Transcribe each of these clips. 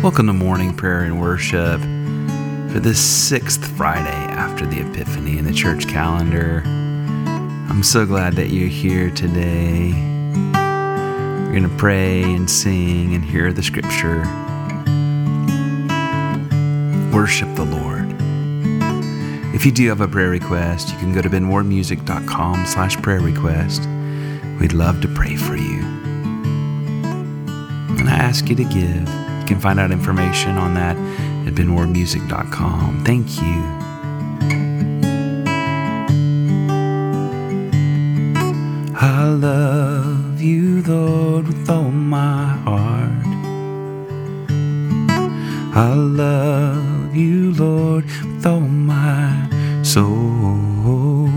Welcome to morning prayer and worship for this sixth Friday after the Epiphany in the church calendar. I'm so glad that you're here today. We're going to pray and sing and hear the scripture. Worship the Lord. If you do have a prayer request, you can go to benmoremusic.com slash prayer request. We'd love to pray for you. And I ask you to give. Can find out information on that at benmoremusic.com. Thank you. I love you, Lord, with all my heart. I love you, Lord, with all my soul.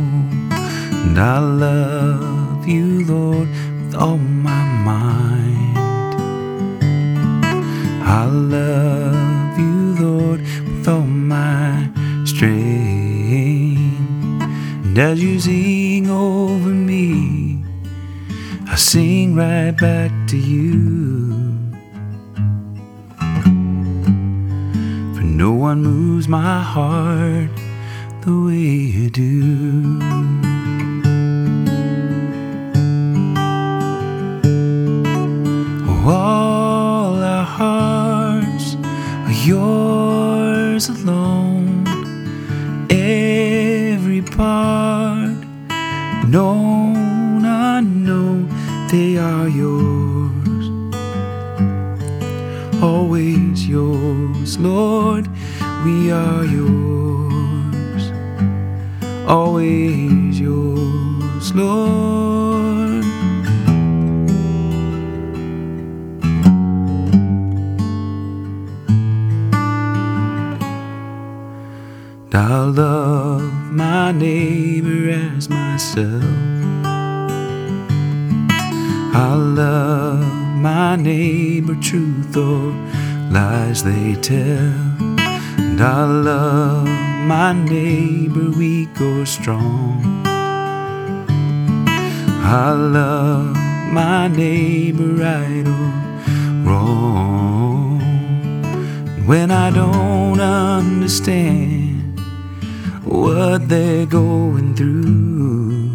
And I love you, Lord, with all my mind. I love you, Lord, with all my strength. And as you sing over me, I sing right back to you. For no one moves my heart the way you do. Yours alone. Every part, known, unknown, they are yours. Always yours, Lord, we are yours. Always yours, Lord. Love my neighbor as myself. I love my neighbor, truth or lies they tell. And I love my neighbor, weak or strong. I love my neighbor, right or wrong. When I don't understand what they're going through.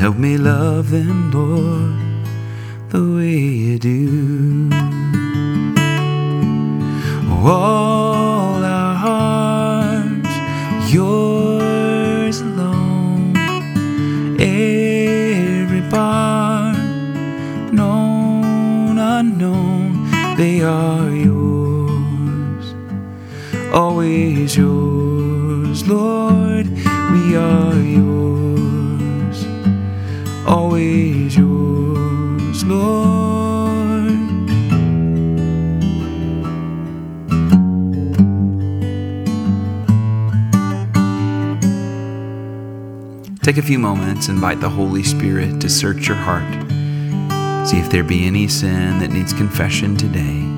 Help me love them, Lord, the way you do. All our hearts, yours alone. Every part, known, unknown, they are yours always yours, Lord. We are yours, always yours, Lord. Take a few moments, invite the Holy Spirit to search your heart. See if there be any sin that needs confession today.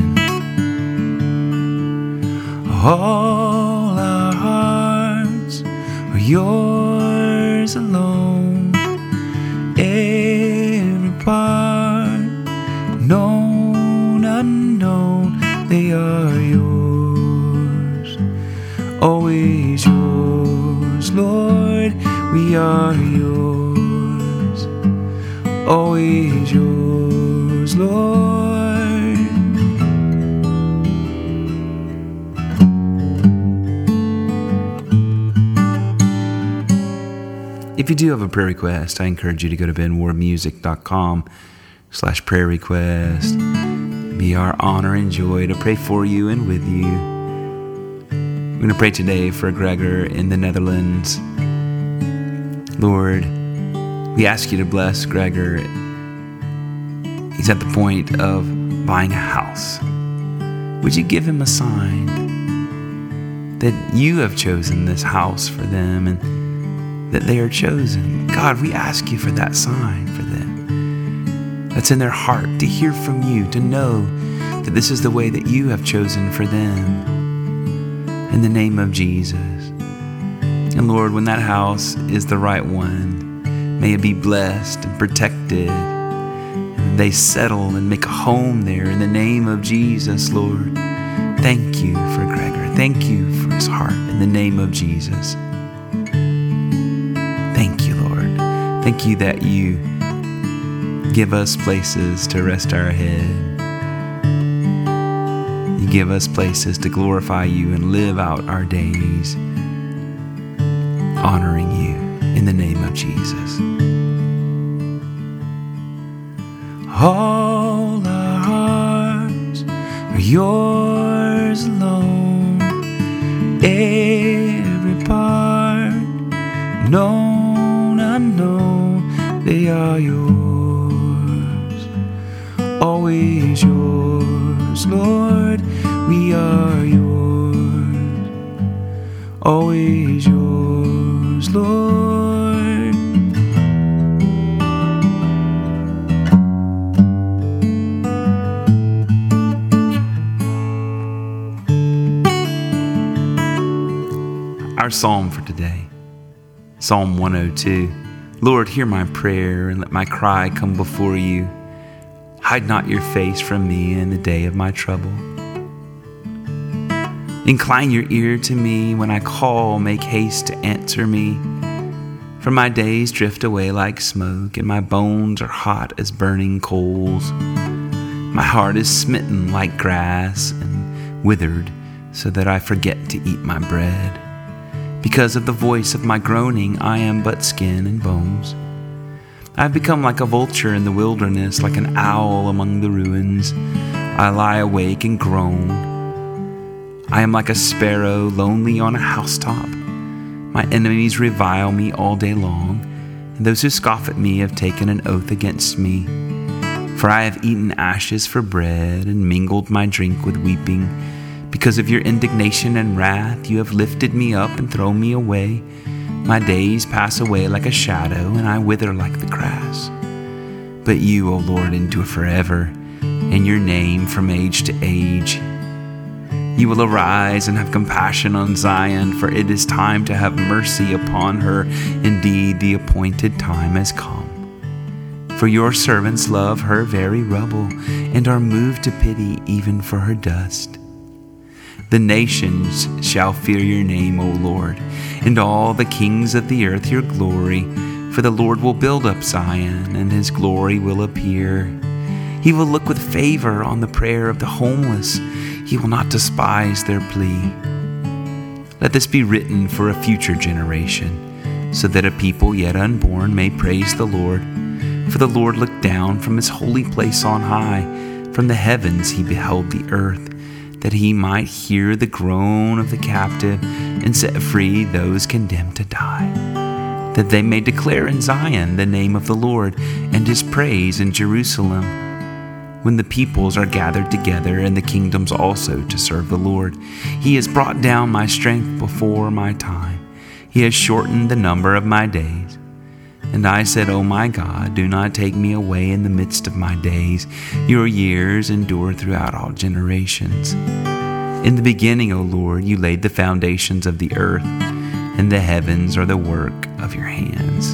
All our hearts are yours alone. Every part, known, unknown, they are yours. Always yours, Lord, we are yours. Always yours, Lord. If you do have a prayer request, I encourage you to go to benmoremusic.com slash prayer request. Be our honor and joy to pray for you and with you. We're going to pray today for Gregor in the Netherlands. Lord, we ask you to bless Gregor. He's at the point of buying a house. Would you give him a sign that you have chosen this house for them and that they are chosen? God, we ask you for that sign for them. That's in their heart to hear from you, to know that this is the way that you have chosen for them. In the name of Jesus. And Lord, when that house is the right one, may it be blessed and protected. And they settle and make a home there in the name of Jesus, Lord. Thank you for Gregor. Thank you for his heart in the name of Jesus. Thank you that you give us places to rest our head. You give us places to glorify you and live out our days honoring you in the name of Jesus. All our hearts are yours Lord, we are yours. Always yours, Lord. Our psalm for today, Psalm 102. Lord, hear my prayer and let my cry come before you. Hide not your face from me in the day of my trouble. Incline your ear to me when I call, make haste to answer me. For my days drift away like smoke, and my bones are hot as burning coals. My heart is smitten like grass and withered, so that I forget to eat my bread. Because of the voice of my groaning, I am but skin and bones. I have become like a vulture in the wilderness, like an owl among the ruins. I lie awake and groan. I am like a sparrow lonely on a housetop. My enemies revile me all day long, and those who scoff at me have taken an oath against me. For I have eaten ashes for bread and mingled my drink with weeping. Because of your indignation and wrath, you have lifted me up and thrown me away. My days pass away like a shadow, and I wither like the grass. But you, O Lord, endure forever, and your name from age to age. You will arise and have compassion on Zion, for it is time to have mercy upon her. Indeed, the appointed time has come. For your servants love her very rubble, and are moved to pity even for her dust. The nations shall fear your name, O Lord, and all the kings of the earth your glory. For the Lord will build up Zion, and his glory will appear. He will look with favor on the prayer of the homeless. He will not despise their plea. Let this be written for a future generation, so that a people yet unborn may praise the Lord. For the Lord looked down from his holy place on high. From the heavens he beheld the earth, that he might hear the groan of the captive and set free those condemned to die. That they may declare in Zion the name of the Lord and his praise in Jerusalem when the peoples are gathered together and the kingdoms also to serve the Lord. He has brought down my strength before my time. He has shortened the number of my days. And I said, O my God, do not take me away in the midst of my days. Your years endure throughout all generations. In the beginning, O Lord, you laid the foundations of the earth, and the heavens are the work of your hands.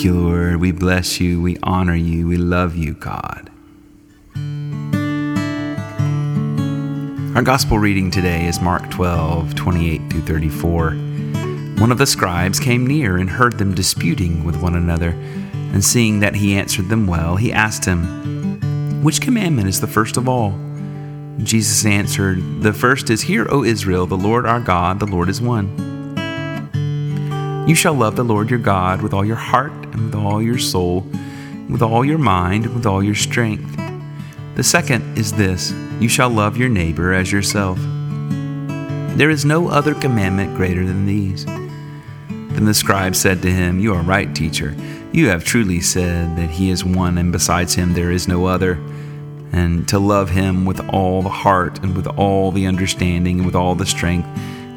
Thank you, Lord. We bless you. We honor you. We love you, God. Our gospel reading today is Mark 12, 28 through 34. One of the scribes came near and heard them disputing with one another. And seeing that he answered them well, he asked him, Which commandment is the first of all? Jesus answered, The first is, Hear, O Israel, the Lord our God, the Lord is one. You shall love the Lord your God with all your heart and with all your soul, with all your mind and with all your strength. The second is this you shall love your neighbor as yourself. There is no other commandment greater than these. Then the scribe said to him, You are right, teacher. You have truly said that he is one, and besides him there is no other. And to love him with all the heart, and with all the understanding, and with all the strength,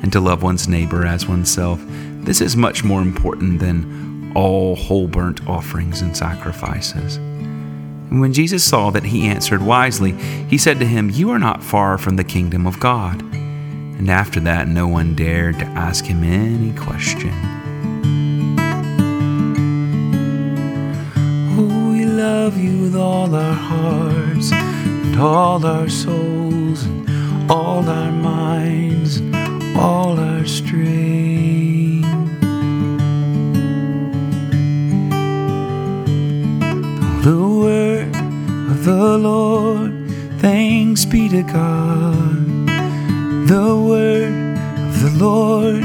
and to love one's neighbor as oneself. This is much more important than all whole burnt offerings and sacrifices. And when Jesus saw that he answered wisely, he said to him, You are not far from the kingdom of God. And after that, no one dared to ask him any question. Oh, we love you with all our hearts, and all our souls, and all our minds, and all our strength. The word of the Lord. Thanks be to God. The word of the Lord.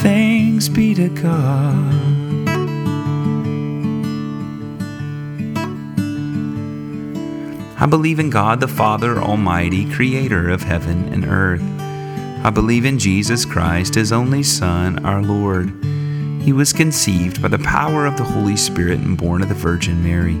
Thanks be to God. I believe in God the Father Almighty, creator of heaven and earth. I believe in Jesus Christ, his only Son, our Lord. He was conceived by the power of the Holy Spirit and born of the Virgin Mary.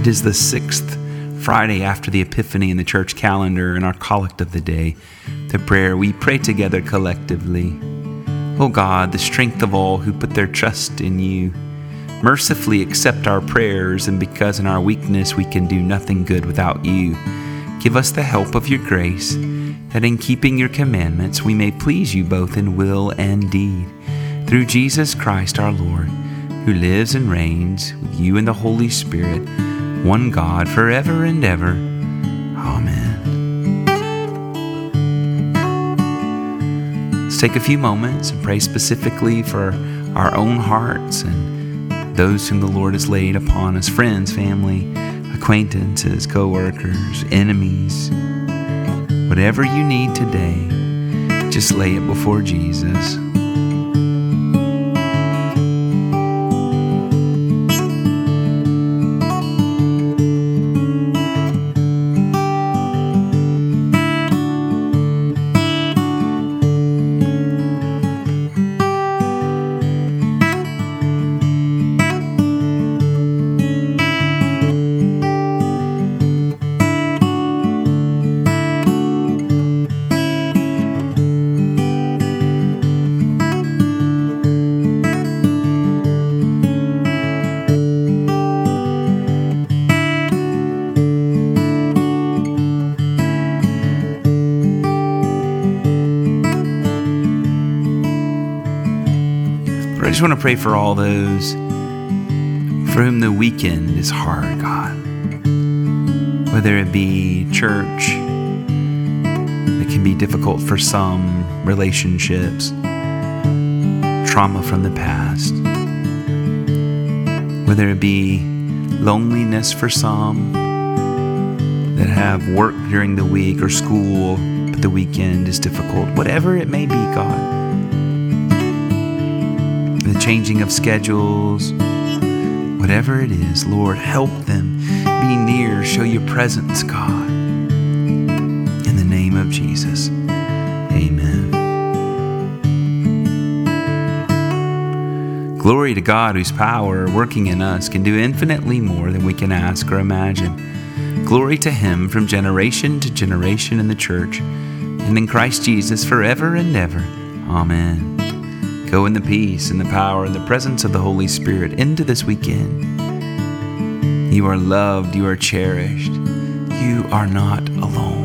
It is the sixth Friday after the Epiphany in the church calendar and our collect of the day, the prayer we pray together collectively. O God, the strength of all who put their trust in you, mercifully accept our prayers, and because in our weakness we can do nothing good without you, give us the help of your grace, that in keeping your commandments we may please you both in will and deed. Through Jesus Christ our Lord, who lives and reigns with you in the Holy Spirit, one God forever and ever. Amen. Let's take a few moments and pray specifically for our own hearts and those whom the Lord has laid upon us friends, family, acquaintances, co workers, enemies. Whatever you need today, just lay it before Jesus. Just want to pray for all those for whom the weekend is hard, God. Whether it be church, it can be difficult for some relationships, trauma from the past, whether it be loneliness for some that have work during the week or school, but the weekend is difficult, whatever it may be, God. The changing of schedules, whatever it is, Lord, help them be near, show your presence, God. In the name of Jesus, amen. Glory to God, whose power working in us can do infinitely more than we can ask or imagine. Glory to Him from generation to generation in the church and in Christ Jesus forever and ever. Amen. Go in the peace and the power and the presence of the Holy Spirit into this weekend. You are loved, you are cherished, you are not alone.